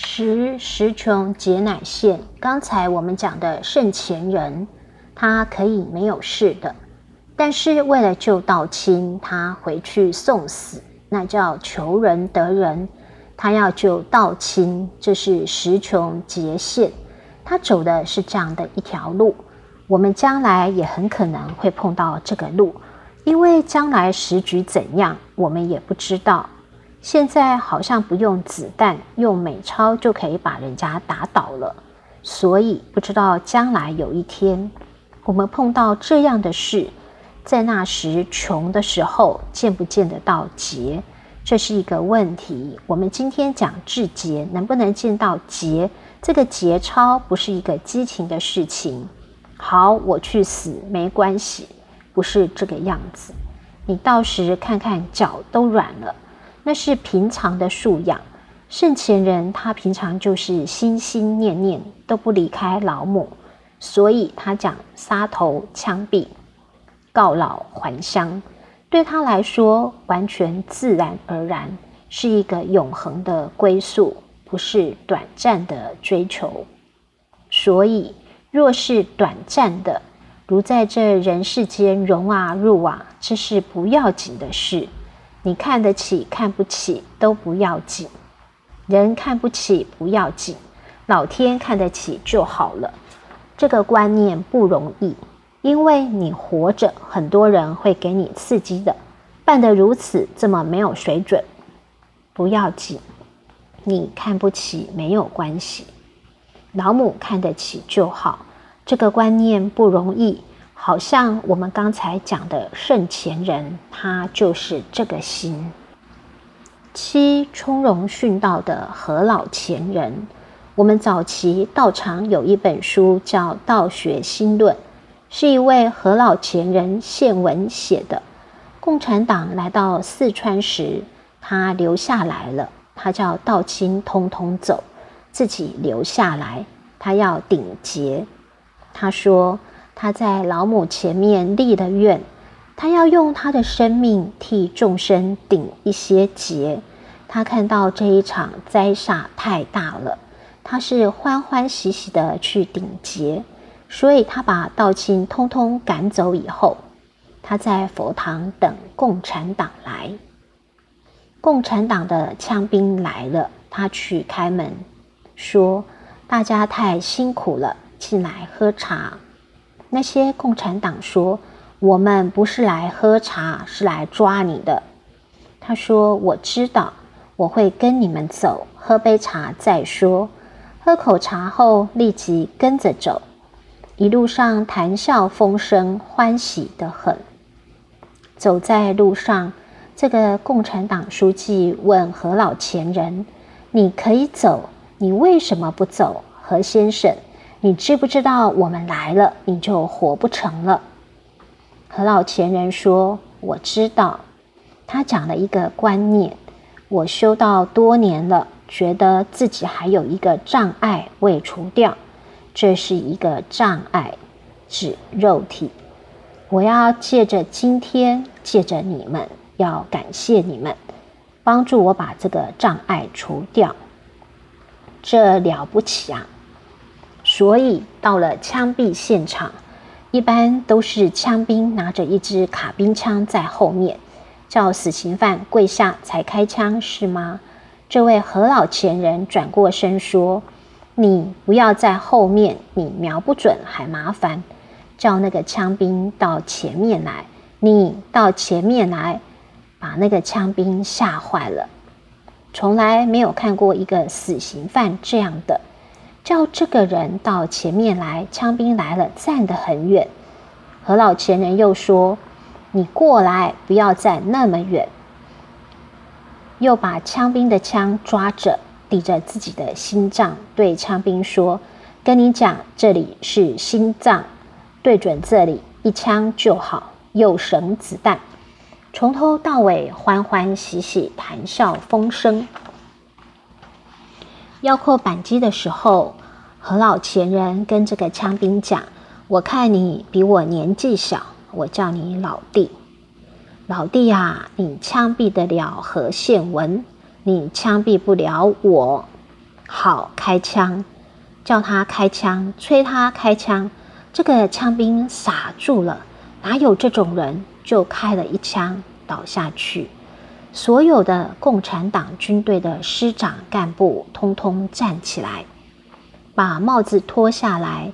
时时穷节乃现。刚才我们讲的圣贤人，他可以没有事的，但是为了救道亲，他回去送死，那叫求人得人。他要救道亲，这是时穷节现。他走的是这样的一条路，我们将来也很可能会碰到这个路。因为将来时局怎样，我们也不知道。现在好像不用子弹，用美钞就可以把人家打倒了，所以不知道将来有一天我们碰到这样的事，在那时穷的时候，见不见得到劫，这是一个问题。我们今天讲治劫，能不能见到劫？这个劫钞不是一个激情的事情。好，我去死没关系。不是这个样子，你到时看看脚都软了，那是平常的素养。圣贤人他平常就是心心念念都不离开老母，所以他讲杀头枪毙、告老还乡，对他来说完全自然而然，是一个永恒的归宿，不是短暂的追求。所以，若是短暂的，如在这人世间荣啊入啊，这是不要紧的事。你看得起看不起都不要紧，人看不起不要紧，老天看得起就好了。这个观念不容易，因为你活着，很多人会给你刺激的，办得如此这么没有水准，不要紧。你看不起没有关系，老母看得起就好。这个观念不容易，好像我们刚才讲的圣贤人，他就是这个心。七从容殉道的何老前人，我们早期道场有一本书叫《道学心论》，是一位何老前人献文写的。共产党来到四川时，他留下来了，他叫道清通通走，自己留下来，他要顶劫。他说：“他在老母前面立了愿，他要用他的生命替众生顶一些劫。他看到这一场灾煞太大了，他是欢欢喜喜的去顶劫。所以他把道清通通赶走以后，他在佛堂等共产党来。共产党的枪兵来了，他去开门，说：大家太辛苦了。”进来喝茶，那些共产党说：“我们不是来喝茶，是来抓你的。”他说：“我知道，我会跟你们走，喝杯茶再说。”喝口茶后，立即跟着走，一路上谈笑风生，欢喜的很。走在路上，这个共产党书记问何老前人：“你可以走，你为什么不走？”何先生。你知不知道我们来了，你就活不成了？何老前人说：“我知道。”他讲了一个观念：我修道多年了，觉得自己还有一个障碍未除掉，这是一个障碍，指肉体。我要借着今天，借着你们，要感谢你们，帮助我把这个障碍除掉。这了不起啊！所以到了枪毙现场，一般都是枪兵拿着一支卡宾枪在后面，叫死刑犯跪下才开枪，是吗？这位何老前人转过身说：“你不要在后面，你瞄不准还麻烦。叫那个枪兵到前面来，你到前面来，把那个枪兵吓坏了。从来没有看过一个死刑犯这样的。”叫这个人到前面来，枪兵来了，站得很远。何老前人又说：“你过来，不要站那么远。”又把枪兵的枪抓着，抵着自己的心脏，对枪兵说：“跟你讲，这里是心脏，对准这里一枪就好，又省子弹。”从头到尾欢欢喜喜，谈笑风生。要扣扳机的时候，何老前人跟这个枪兵讲：“我看你比我年纪小，我叫你老弟。老弟啊，你枪毙得了何宪文，你枪毙不了我。”好，开枪，叫他开枪，催他开枪。这个枪兵傻住了，哪有这种人？就开了一枪，倒下去。所有的共产党军队的师长干部通通站起来，把帽子脱下来，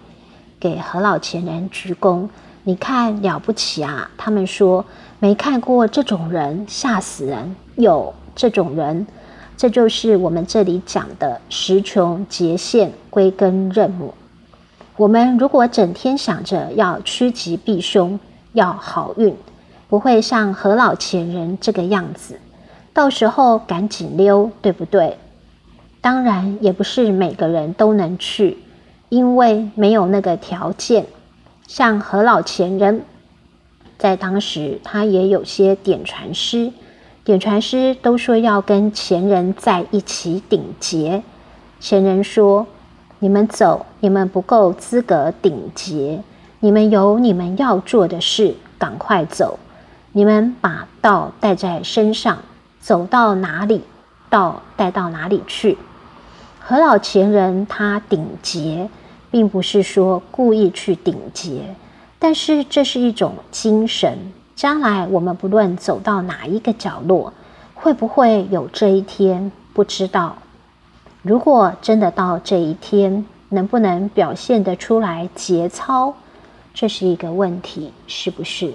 给何老前人鞠躬。你看了不起啊！他们说没看过这种人，吓死人。有这种人，这就是我们这里讲的时穷节现、归根认母。我们如果整天想着要趋吉避凶、要好运，不会像何老前人这个样子。到时候赶紧溜，对不对？当然也不是每个人都能去，因为没有那个条件。像何老前人，在当时他也有些点传师，点传师都说要跟前人在一起顶节。前人说：“你们走，你们不够资格顶节，你们有你们要做的事，赶快走。你们把道带在身上。”走到哪里，到带到哪里去。何老前人他顶节，并不是说故意去顶节，但是这是一种精神。将来我们不论走到哪一个角落，会不会有这一天，不知道。如果真的到这一天，能不能表现得出来节操，这是一个问题，是不是？